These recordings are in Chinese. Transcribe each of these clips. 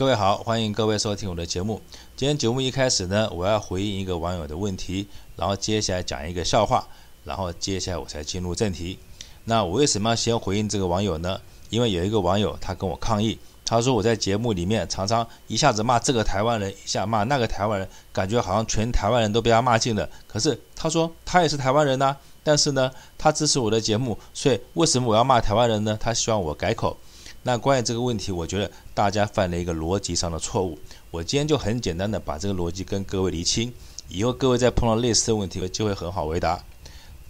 各位好，欢迎各位收听我的节目。今天节目一开始呢，我要回应一个网友的问题，然后接下来讲一个笑话，然后接下来我才进入正题。那我为什么要先回应这个网友呢？因为有一个网友他跟我抗议，他说我在节目里面常常一下子骂这个台湾人，一下骂那个台湾人，感觉好像全台湾人都被他骂尽了。可是他说他也是台湾人呐，但是呢，他支持我的节目，所以为什么我要骂台湾人呢？他希望我改口。那关于这个问题，我觉得大家犯了一个逻辑上的错误。我今天就很简单的把这个逻辑跟各位厘清，以后各位再碰到类似的问题，就会很好回答。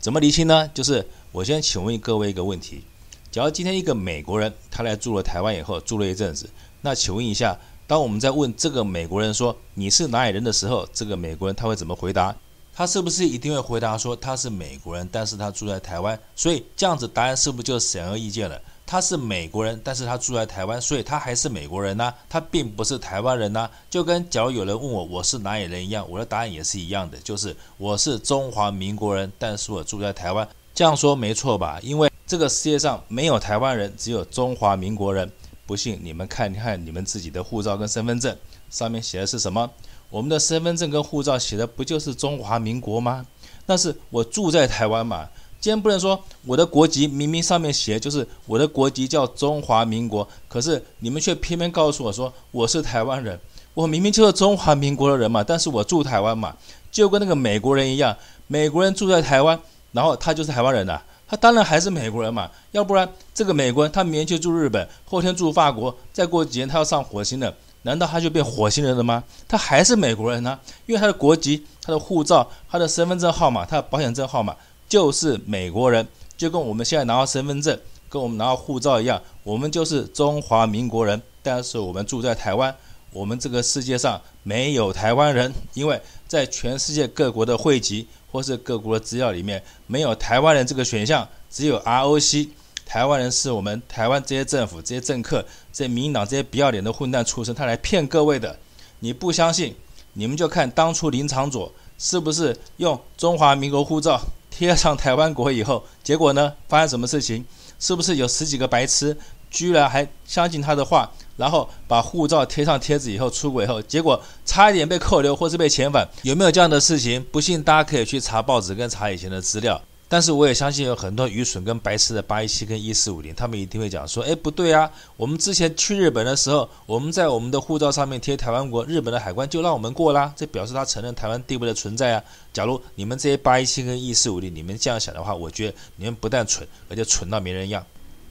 怎么厘清呢？就是我先请问各位一个问题：假如今天一个美国人他来住了台湾以后，住了一阵子，那请问一下，当我们在问这个美国人说你是哪里人的时候，这个美国人他会怎么回答？他是不是一定会回答说他是美国人，但是他住在台湾？所以这样子答案是不是就显而易见了？他是美国人，但是他住在台湾，所以他还是美国人呐，他并不是台湾人呐。就跟假如有人问我我是哪里人一样，我的答案也是一样的，就是我是中华民国人，但是我住在台湾。这样说没错吧？因为这个世界上没有台湾人，只有中华民国人。不信你们看看你们自己的护照跟身份证上面写的是什么？我们的身份证跟护照写的不就是中华民国吗？但是我住在台湾嘛。今天不能说我的国籍明明上面写就是我的国籍叫中华民国，可是你们却偏偏告诉我说我是台湾人，我明明就是中华民国的人嘛，但是我住台湾嘛，就跟那个美国人一样，美国人住在台湾，然后他就是台湾人呐，他当然还是美国人嘛，要不然这个美国人他明天就住日本，后天住法国，再过几天他要上火星了，难道他就变火星人了吗？他还是美国人呢，因为他的国籍、他的护照、他的身份证号码、他的保险证号码。就是美国人，就跟我们现在拿到身份证、跟我们拿到护照一样，我们就是中华民国人。但是我们住在台湾，我们这个世界上没有台湾人，因为在全世界各国的汇集或是各国的资料里面，没有台湾人这个选项，只有 ROC。台湾人是我们台湾这些政府、这些政客、这民进党这些不要脸的混蛋出身，他来骗各位的。你不相信，你们就看当初林长佐是不是用中华民国护照。贴上台湾国以后，结果呢？发生什么事情？是不是有十几个白痴居然还相信他的话，然后把护照贴上贴纸以后出轨后，结果差一点被扣留或是被遣返？有没有这样的事情？不信大家可以去查报纸跟查以前的资料。但是我也相信有很多愚蠢跟白痴的八一七跟一四五零，他们一定会讲说：哎，不对啊！我们之前去日本的时候，我们在我们的护照上面贴台湾国，日本的海关就让我们过啦，这表示他承认台湾地位的存在啊。假如你们这些八一七跟一四五零，你们这样想的话，我觉得你们不但蠢，而且蠢到没人样。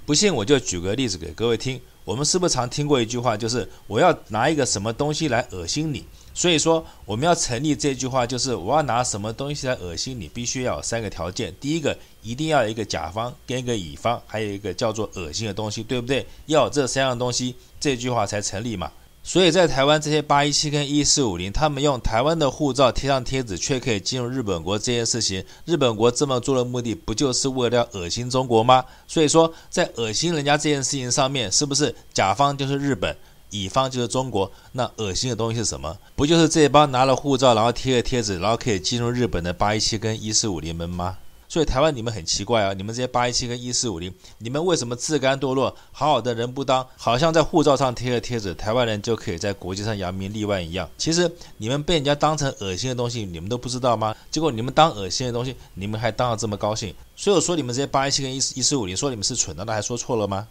不信我就举个例子给各位听，我们是不是常听过一句话，就是我要拿一个什么东西来恶心你？所以说，我们要成立这句话，就是我要拿什么东西来恶心你，必须要有三个条件。第一个，一定要有一个甲方跟一个乙方，还有一个叫做恶心的东西，对不对？要有这三样东西，这句话才成立嘛。所以在台湾这些八一七跟一四五零，他们用台湾的护照贴上贴纸，却可以进入日本国这件事情，日本国这么做的目的，不就是为了要恶心中国吗？所以说，在恶心人家这件事情上面，是不是甲方就是日本？乙方就是中国，那恶心的东西是什么？不就是这帮拿了护照，然后贴个贴纸，然后可以进入日本的八一七跟一四五零门吗？所以台湾你们很奇怪啊，你们这些八一七跟一四五零，你们为什么自甘堕落，好好的人不当，好像在护照上贴个贴纸，台湾人就可以在国际上扬名立万一样？其实你们被人家当成恶心的东西，你们都不知道吗？结果你们当恶心的东西，你们还当得这么高兴？所以我说你们这些八一七跟一四五零，说你们是蠢，难道还说错了吗？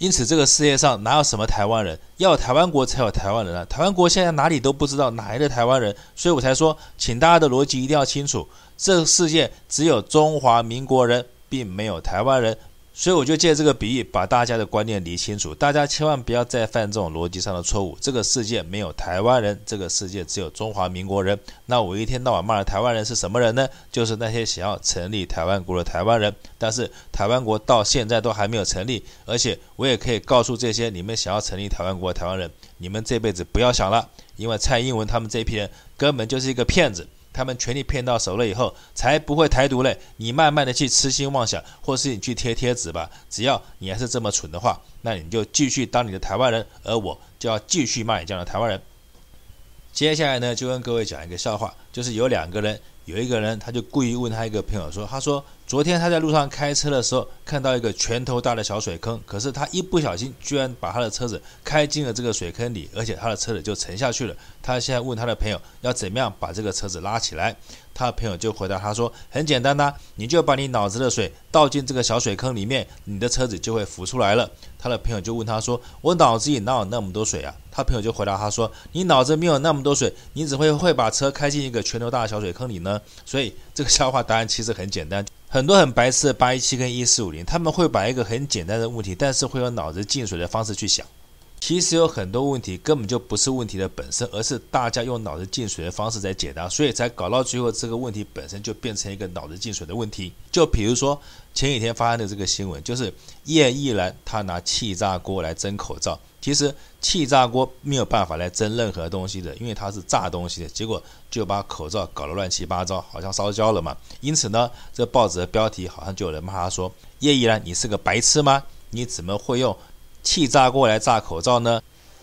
因此，这个世界上哪有什么台湾人？要有台湾国才有台湾人啊！台湾国现在哪里都不知道，哪来的台湾人？所以我才说，请大家的逻辑一定要清楚，这个世界只有中华民国人，并没有台湾人。所以我就借这个比喻，把大家的观念理清楚。大家千万不要再犯这种逻辑上的错误。这个世界没有台湾人，这个世界只有中华民国人。那我一天到晚骂的台湾人是什么人呢？就是那些想要成立台湾国的台湾人。但是台湾国到现在都还没有成立，而且我也可以告诉这些你们想要成立台湾国的台湾人，你们这辈子不要想了，因为蔡英文他们这批人根本就是一个骗子。他们权力骗到手了以后，才不会台独嘞。你慢慢的去痴心妄想，或是你去贴贴纸吧。只要你还是这么蠢的话，那你就继续当你的台湾人，而我就要继续骂你这样的台湾人。接下来呢，就跟各位讲一个笑话，就是有两个人，有一个人他就故意问他一个朋友说：“他说昨天他在路上开车的时候，看到一个拳头大的小水坑，可是他一不小心，居然把他的车子开进了这个水坑里，而且他的车子就沉下去了。他现在问他的朋友要怎么样把这个车子拉起来，他的朋友就回答他说：“很简单呐，你就把你脑子的水倒进这个小水坑里面，你的车子就会浮出来了。”他的朋友就问他说：“我脑子里哪有那么多水啊？”他朋友就回答他说：“你脑子没有那么多水，你只会会把车开进一个拳头大的小水坑里呢。”所以这个笑话答案其实很简单。很多很白痴的八一七跟一四五零，他们会把一个很简单的问题，但是会用脑子进水的方式去想。其实有很多问题根本就不是问题的本身，而是大家用脑子进水的方式在解答，所以才搞到最后这个问题本身就变成一个脑子进水的问题。就比如说前几天发生的这个新闻，就是叶亦兰他拿气炸锅来蒸口罩。其实气炸锅没有办法来蒸任何东西的，因为它是炸东西的，结果就把口罩搞得乱七八糟，好像烧焦了嘛。因此呢，这报纸的标题好像就有人骂他说：“叶亦兰，你是个白痴吗？你怎么会用气炸锅来炸口罩呢？”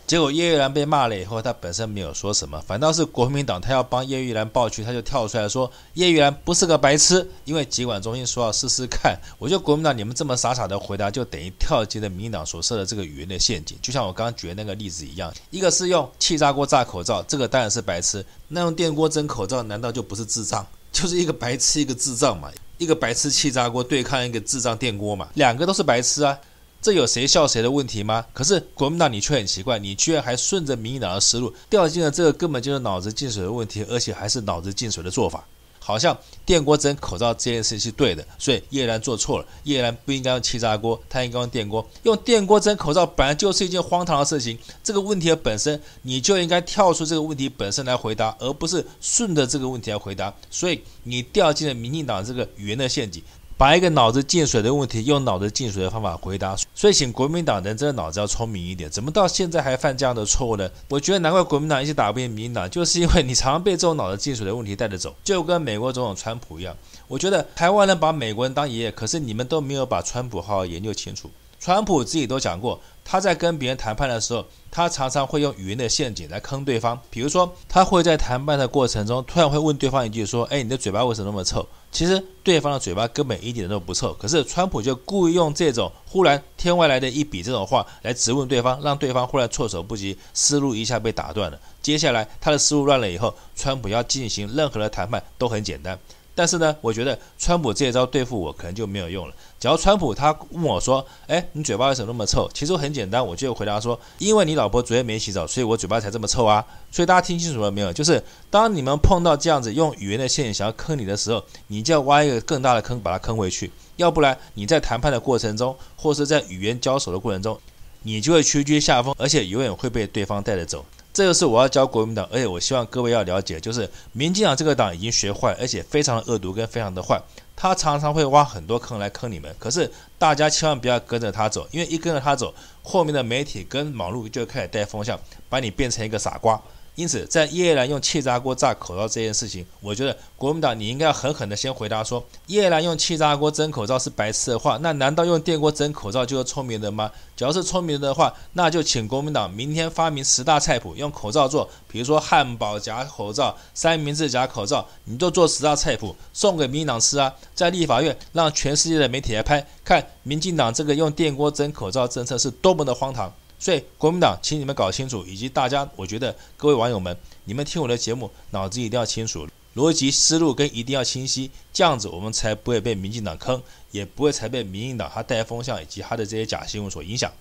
结果叶玉兰被骂了以后，他本身没有说什么，反倒是国民党他要帮叶玉兰抱屈，他就跳出来说叶玉兰不是个白痴，因为疾管中心说要试试看。我觉得国民党你们这么傻傻的回答，就等于跳进了民进党所设的这个语言的陷阱。就像我刚刚举的那个例子一样，一个是用气炸锅炸口罩，这个当然是白痴；那用电锅蒸口罩，难道就不是智障？就是一个白痴，一个智障嘛？一个白痴气炸锅对抗一个智障电锅嘛？两个都是白痴啊！这有谁笑谁的问题吗？可是国民党你却很奇怪，你居然还顺着民进党的思路掉进了这个根本就是脑子进水的问题，而且还是脑子进水的做法。好像电锅蒸口罩这件事是对的，所以叶兰做错了，叶兰不应该用气炸锅，他应该用电锅。用电锅蒸口罩本来就是一件荒唐的事情，这个问题的本身你就应该跳出这个问题本身来回答，而不是顺着这个问题来回答。所以你掉进了民进党这个语言的陷阱。把一个脑子进水的问题用脑子进水的方法回答，所以请国民党人真的脑子要聪明一点，怎么到现在还犯这样的错误呢？我觉得难怪国民党一直打不赢民党，就是因为你常常被这种脑子进水的问题带着走，就跟美国总统川普一样。我觉得台湾人把美国人当爷爷，可是你们都没有把川普好好研究清楚。川普自己都讲过，他在跟别人谈判的时候，他常常会用语言的陷阱来坑对方。比如说，他会在谈判的过程中，突然会问对方一句说：“哎，你的嘴巴为什么那么臭？”其实对方的嘴巴根本一点都不臭，可是川普就故意用这种忽然天外来的一笔这种话来质问对方，让对方忽然措手不及，思路一下被打断了。接下来他的思路乱了以后，川普要进行任何的谈判都很简单。但是呢，我觉得川普这一招对付我可能就没有用了。假如川普他问我说：“哎，你嘴巴为什么那么臭？”其实很简单，我就回答说：“因为你老婆昨天没洗澡，所以我嘴巴才这么臭啊。”所以大家听清楚了没有？就是当你们碰到这样子用语言的陷阱想要坑你的时候，你就要挖一个更大的坑把它坑回去。要不然你在谈判的过程中，或是在语言交手的过程中，你就会屈居下风，而且永远会被对方带着走。这就是我要教国民党，而且我希望各位要了解，就是民进党这个党已经学坏，而且非常的恶毒跟非常的坏。他常常会挖很多坑来坑你们，可是大家千万不要跟着他走，因为一跟着他走，后面的媒体跟网络就开始带风向，把你变成一个傻瓜。因此，在叶兰用气炸锅炸口罩这件事情，我觉得国民党你应该要狠狠的先回答说，叶兰用气炸锅蒸口罩是白痴的话，那难道用电锅蒸口罩就是聪明的吗？只要是聪明的话，那就请国民党明天发明十大菜谱，用口罩做，比如说汉堡夹口罩、三明治夹口罩，你就做十大菜谱送给民进党吃啊，在立法院让全世界的媒体来拍，看民进党这个用电锅蒸口罩政策是多么的荒唐。所以，国民党，请你们搞清楚，以及大家，我觉得各位网友们，你们听我的节目，脑子一定要清楚，逻辑思路跟一定要清晰，这样子我们才不会被民进党坑，也不会才被民进党他带风向以及他的这些假新闻所影响。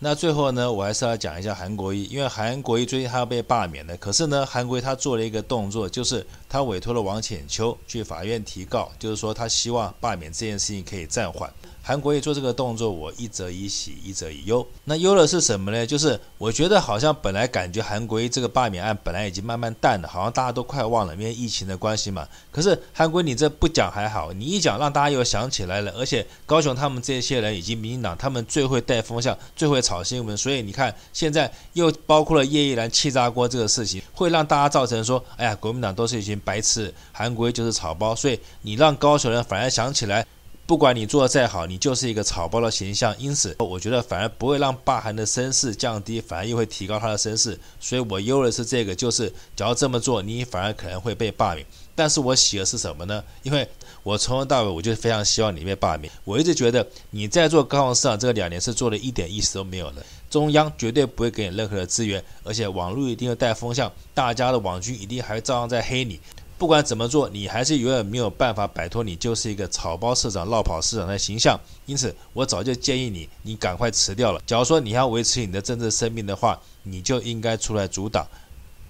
那最后呢，我还是要讲一下韩国瑜，因为韩国瑜最近他要被罢免了，可是呢，韩国瑜他做了一个动作，就是他委托了王浅秋去法院提告，就是说他希望罢免这件事情可以暂缓。韩国瑜做这个动作，我一则以喜，一则以忧。那忧的是什么呢？就是我觉得好像本来感觉韩国瑜这个罢免案本来已经慢慢淡了，好像大家都快忘了，因为疫情的关系嘛。可是韩国你这不讲还好，你一讲让大家又想起来了。而且高雄他们这些人以及民进党，他们最会带风向，最会炒新闻，所以你看现在又包括了叶一兰气炸锅这个事情，会让大家造成说，哎呀，国民党都是一群白痴，韩国瑜就是草包，所以你让高雄人反而想起来。不管你做的再好，你就是一个草包的形象，因此我觉得反而不会让罢韩的声势降低，反而又会提高他的声势。所以我忧的是这个，就是只要这么做，你反而可能会被罢免。但是我喜的是什么呢？因为我从头到尾我就非常希望你被罢免。我一直觉得你在做高雄市长这个两年是做的一点意思都没有的。中央绝对不会给你任何的资源，而且网络一定会带风向，大家的网军一定还照样在黑你。不管怎么做，你还是永远没有办法摆脱你就是一个草包市长、落跑市长的形象。因此，我早就建议你，你赶快辞掉了。假如说你要维持你的政治生命的话，你就应该出来阻挡。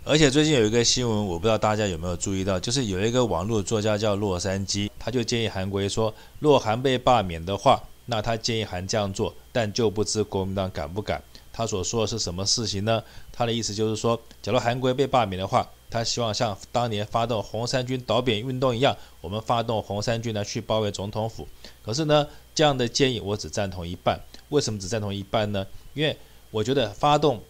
而且最近有一个新闻，我不知道大家有没有注意到，就是有一个网络作家叫洛杉矶，他就建议韩国瑜说，若韩被罢免的话，那他建议韩这样做，但就不知国民党敢不敢。他所说的是什么事情呢？他的意思就是说，假如韩国被罢免的话，他希望像当年发动红衫军倒扁运动一样，我们发动红衫军呢去包围总统府。可是呢，这样的建议我只赞同一半。为什么只赞同一半呢？因为我觉得发动。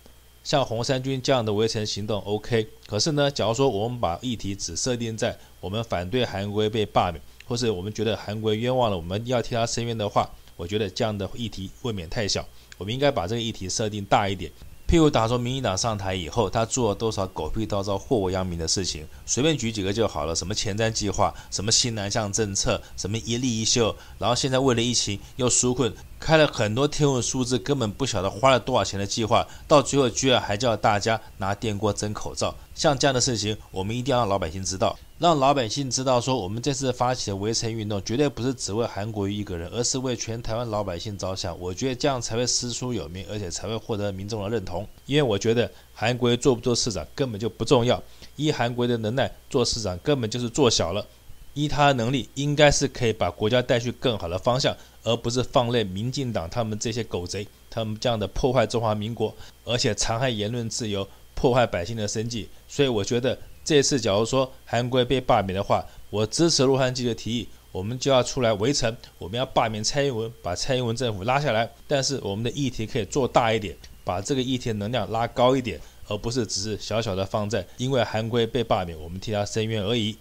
像红衫军这样的围城行动，OK。可是呢，假如说我们把议题只设定在我们反对韩国被罢免，或是我们觉得韩国冤枉了，我们要替他伸冤的话，我觉得这样的议题未免太小。我们应该把这个议题设定大一点。譬如打说，民进党上台以后，他做了多少狗屁倒灶、祸国殃民的事情，随便举几个就好了。什么前瞻计划，什么新南向政策，什么一例一休，然后现在为了疫情又纾困。开了很多天文数字，根本不晓得花了多少钱的计划，到最后居然还叫大家拿电锅蒸口罩。像这样的事情，我们一定要让老百姓知道，让老百姓知道说，我们这次发起的围城运动，绝对不是只为韩国瑜一个人，而是为全台湾老百姓着想。我觉得这样才会师出有名，而且才会获得民众的认同。因为我觉得韩国瑜做不做市长根本就不重要，依韩国瑜的能耐，做市长根本就是做小了。依他的能力，应该是可以把国家带去更好的方向，而不是放任民进党他们这些狗贼，他们这样的破坏中华民国，而且残害言论自由，破坏百姓的生计。所以我觉得这次假如说韩国被罢免的话，我支持洛杉矶的提议，我们就要出来围城，我们要罢免蔡英文，把蔡英文政府拉下来。但是我们的议题可以做大一点，把这个议题能量拉高一点，而不是只是小小的放在因为韩国被罢免，我们替他申冤而已。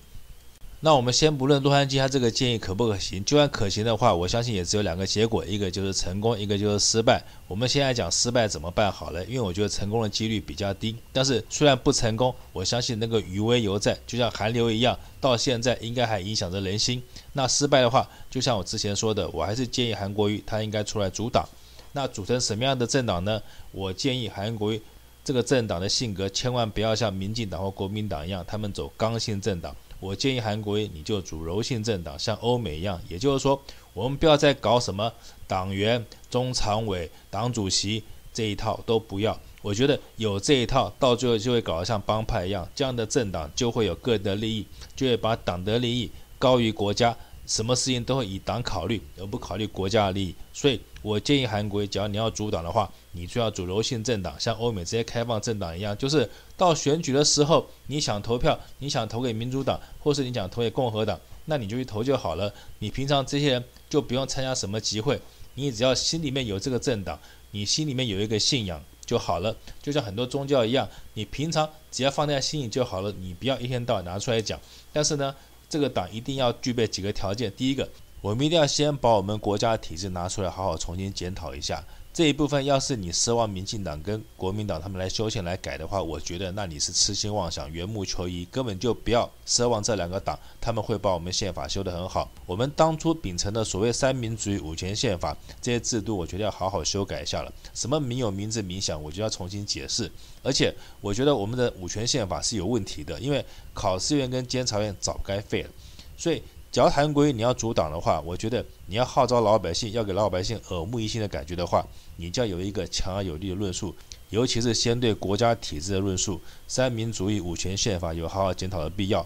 那我们先不论洛杉矶他这个建议可不可行，就算可行的话，我相信也只有两个结果，一个就是成功，一个就是失败。我们现在讲失败怎么办好了，因为我觉得成功的几率比较低。但是虽然不成功，我相信那个余威犹在，就像寒流一样，到现在应该还影响着人心。那失败的话，就像我之前说的，我还是建议韩国瑜他应该出来组党。那组成什么样的政党呢？我建议韩国瑜这个政党的性格千万不要像民进党或国民党一样，他们走刚性政党。我建议韩国，你就组柔性政党，像欧美一样。也就是说，我们不要再搞什么党员、中常委、党主席这一套都不要。我觉得有这一套，到最后就会搞得像帮派一样，这样的政党就会有个人的利益，就会把党的利益高于国家。什么事情都会以党考虑，而不考虑国家的利益。所以我建议韩国，只要你要主党的话，你就要主柔性政党，像欧美这些开放政党一样，就是到选举的时候，你想投票，你想投给民主党，或是你想投给共和党，那你就去投就好了。你平常这些人就不用参加什么集会，你只要心里面有这个政党，你心里面有一个信仰就好了。就像很多宗教一样，你平常只要放在心里就好了，你不要一天到晚拿出来讲。但是呢，这个党一定要具备几个条件。第一个，我们一定要先把我们国家的体制拿出来，好好重新检讨一下。这一部分，要是你奢望民进党跟国民党他们来修宪来改的话，我觉得那你是痴心妄想、缘木求鱼，根本就不要奢望这两个党他们会把我们宪法修得很好。我们当初秉承的所谓三民主义、五权宪法这些制度，我觉得要好好修改一下了。什么民有、民治、民享，我就要重新解释。而且，我觉得我们的五权宪法是有问题的，因为考试院跟监察院早该废了。所以，只要韩国你要阻挡的话，我觉得你要号召老百姓，要给老百姓耳目一新的感觉的话。你就要有一个强而有力的论述，尤其是先对国家体制的论述，三民主义、五权宪法有好好检讨的必要。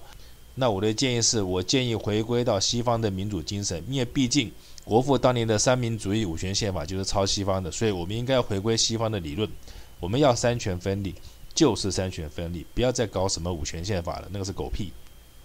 那我的建议是，我建议回归到西方的民主精神，因为毕竟国父当年的三民主义、五权宪法就是抄西方的，所以我们应该回归西方的理论。我们要三权分立，就是三权分立，不要再搞什么五权宪法了，那个是狗屁。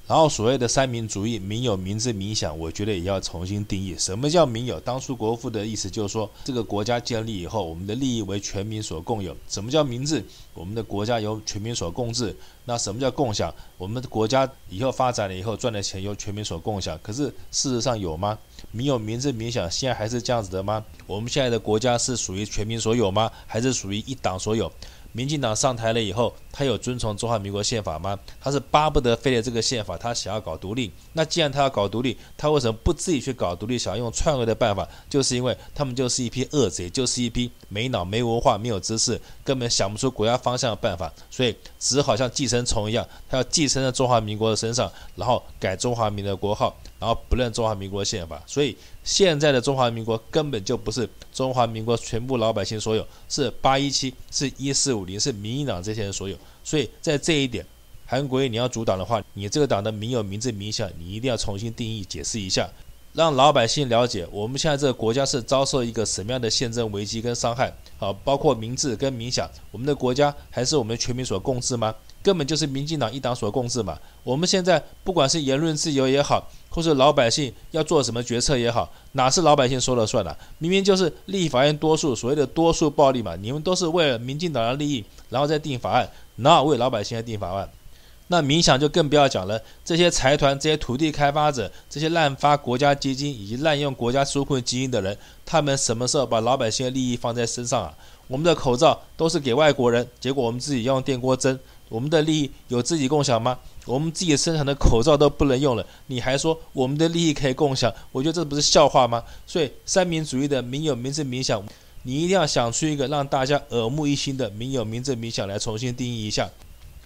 然后所谓的三民主义，民有、民治、民享，我觉得也要重新定义。什么叫民有？当初国父的意思就是说，这个国家建立以后，我们的利益为全民所共有。什么叫民治？我们的国家由全民所共治。那什么叫共享？我们的国家以后发展了以后赚的钱由全民所共享。可是事实上有吗？民有、民治、民享，现在还是这样子的吗？我们现在的国家是属于全民所有吗？还是属于一党所有？民进党上台了以后，他有遵从中华民国宪法吗？他是巴不得废了这个宪法，他想要搞独立。那既然他要搞独立，他为什么不自己去搞独立，想要用篡位的办法？就是因为他们就是一批恶贼，就是一批没脑、没文化、没有知识，根本想不出国家方向的办法，所以只好像寄生虫一样，他要寄生在中华民国的身上，然后改中华民的国号，然后不认中华民国宪法。所以现在的中华民国根本就不是中华民国全部老百姓所有，是八一七，是一四五零，是民进党这些人所有。所以在这一点，韩国你要阻挡的话，你这个党的民有、民治、民享，你一定要重新定义、解释一下，让老百姓了解我们现在这个国家是遭受一个什么样的宪政危机跟伤害。好，包括民治跟民享，我们的国家还是我们全民所共治吗？根本就是民进党一党所共治嘛。我们现在不管是言论自由也好，或是老百姓要做什么决策也好，哪是老百姓说了算的？明明就是立法院多数，所谓的多数暴力嘛。你们都是为了民进党的利益，然后再定法案，哪有为老百姓来定法案？那民享就更不要讲了。这些财团、这些土地开发者、这些滥发国家基金以及滥用国家纾困基金的人，他们什么时候把老百姓的利益放在身上啊？我们的口罩都是给外国人，结果我们自己用电锅蒸，我们的利益有自己共享吗？我们自己生产的口罩都不能用了，你还说我们的利益可以共享？我觉得这不是笑话吗？所以三民主义的民有、民治、民享，你一定要想出一个让大家耳目一新的民有、民治、民享来重新定义一下。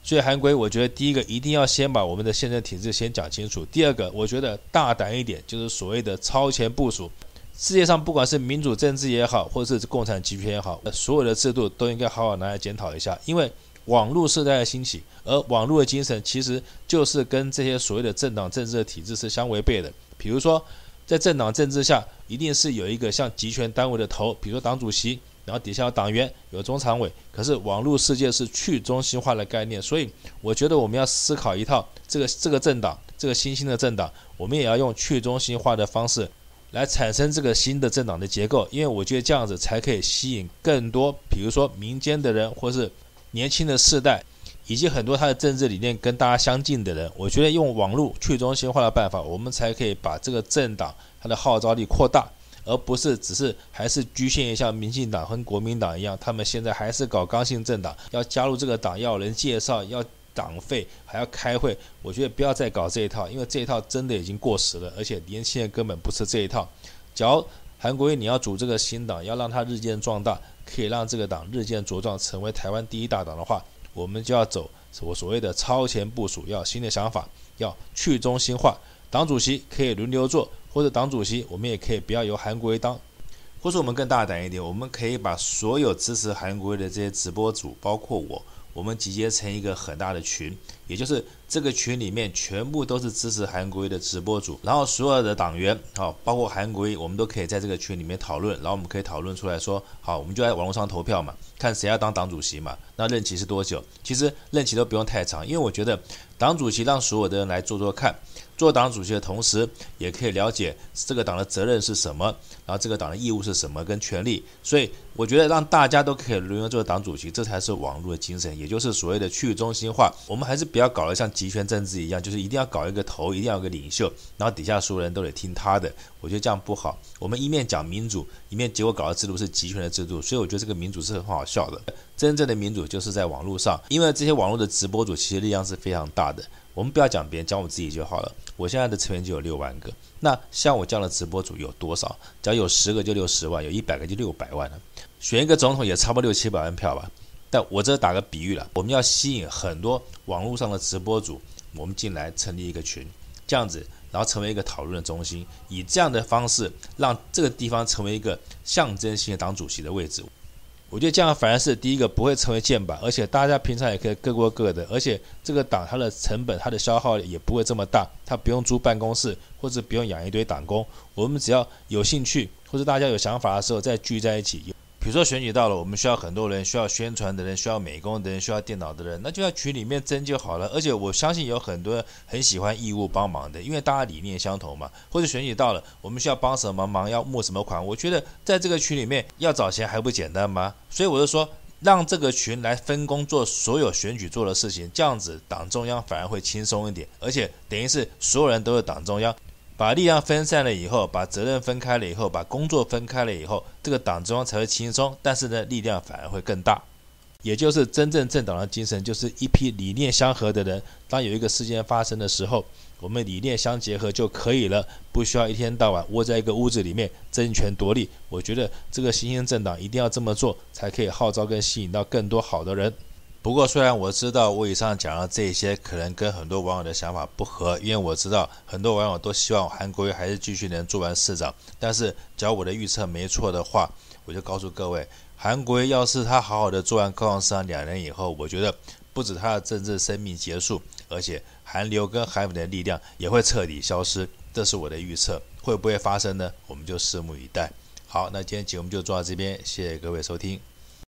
所以韩国，我觉得第一个一定要先把我们的宪政体制先讲清楚。第二个，我觉得大胆一点，就是所谓的超前部署。世界上不管是民主政治也好，或者是共产集权也好，所有的制度都应该好好拿来检讨一下。因为网络时代的兴起，而网络的精神其实就是跟这些所谓的政党政治的体制是相违背的。比如说，在政党政治下，一定是有一个像集权单位的头，比如说党主席。然后底下有党员，有中常委，可是网络世界是去中心化的概念，所以我觉得我们要思考一套这个这个政党，这个新兴的政党，我们也要用去中心化的方式来产生这个新的政党的结构，因为我觉得这样子才可以吸引更多，比如说民间的人，或是年轻的世代，以及很多他的政治理念跟大家相近的人，我觉得用网络去中心化的办法，我们才可以把这个政党它的号召力扩大。而不是只是还是局限于像民进党和国民党一样，他们现在还是搞刚性政党，要加入这个党要有人介绍，要党费，还要开会。我觉得不要再搞这一套，因为这一套真的已经过时了，而且年轻人根本不吃这一套。假如韩国瑜你要组这个新党，要让它日渐壮大，可以让这个党日渐茁壮，成为台湾第一大党的话，我们就要走我所谓的超前部署，要新的想法，要去中心化，党主席可以轮流做。或者党主席，我们也可以不要由韩国瑜当，或者我们更大胆一点，我们可以把所有支持韩国瑜的这些直播主，包括我，我们集结成一个很大的群，也就是这个群里面全部都是支持韩国瑜的直播主，然后所有的党员，好，包括韩国瑜，我们都可以在这个群里面讨论，然后我们可以讨论出来说，好，我们就在网络上投票嘛，看谁要当党主席嘛，那任期是多久？其实任期都不用太长，因为我觉得党主席让所有的人来做做看。做党主席的同时，也可以了解这个党的责任是什么，然后这个党的义务是什么跟权利。所以我觉得让大家都可以轮流做党主席，这才是网络的精神，也就是所谓的去中心化。我们还是不要搞得像集权政治一样，就是一定要搞一个头，一定要有个领袖，然后底下所有人都得听他的。我觉得这样不好。我们一面讲民主，一面结果搞的制度是集权的制度，所以我觉得这个民主是很好笑的。真正的民主就是在网络上，因为这些网络的直播主其实力量是非常大的。我们不要讲别人，讲我自己就好了。我现在的成员就有六万个，那像我这样的直播主有多少？只要有十个就六十万，有一百个就六百万了。选一个总统也差不多六七百万票吧。但我这打个比喻了，我们要吸引很多网络上的直播主，我们进来成立一个群，这样子，然后成为一个讨论的中心，以这样的方式让这个地方成为一个象征性的党主席的位置。我觉得这样反而是第一个不会成为箭靶，而且大家平常也可以各过各的，而且这个党它的成本、它的消耗也不会这么大，它不用租办公室，或者不用养一堆党工，我们只要有兴趣或者大家有想法的时候再聚在一起。比如说选举到了，我们需要很多人，需要宣传的人，需要美工的人，需要电脑的人，那就在群里面争就好了。而且我相信有很多人很喜欢义务帮忙的，因为大家理念相同嘛。或者选举到了，我们需要帮什么忙，要募什么款，我觉得在这个群里面要找钱还不简单吗？所以我就说，让这个群来分工做所有选举做的事情，这样子党中央反而会轻松一点，而且等于是所有人都是党中央。把力量分散了以后，把责任分开了以后，把工作分开了以后，这个党中央才会轻松，但是呢，力量反而会更大。也就是真正政党的精神，就是一批理念相合的人。当有一个事件发生的时候，我们理念相结合就可以了，不需要一天到晚窝在一个屋子里面争权夺利。我觉得这个新兴政党一定要这么做，才可以号召跟吸引到更多好的人。不过，虽然我知道我以上讲的这些可能跟很多网友的想法不合，因为我知道很多网友都希望韩国瑜还是继续能做完市长。但是，只要我的预测没错的话，我就告诉各位，韩国瑜要是他好好的做完高雄市长两年以后，我觉得不止他的政治生命结束，而且韩流跟韩粉的力量也会彻底消失。这是我的预测，会不会发生呢？我们就拭目以待。好，那今天节目就做到这边，谢谢各位收听。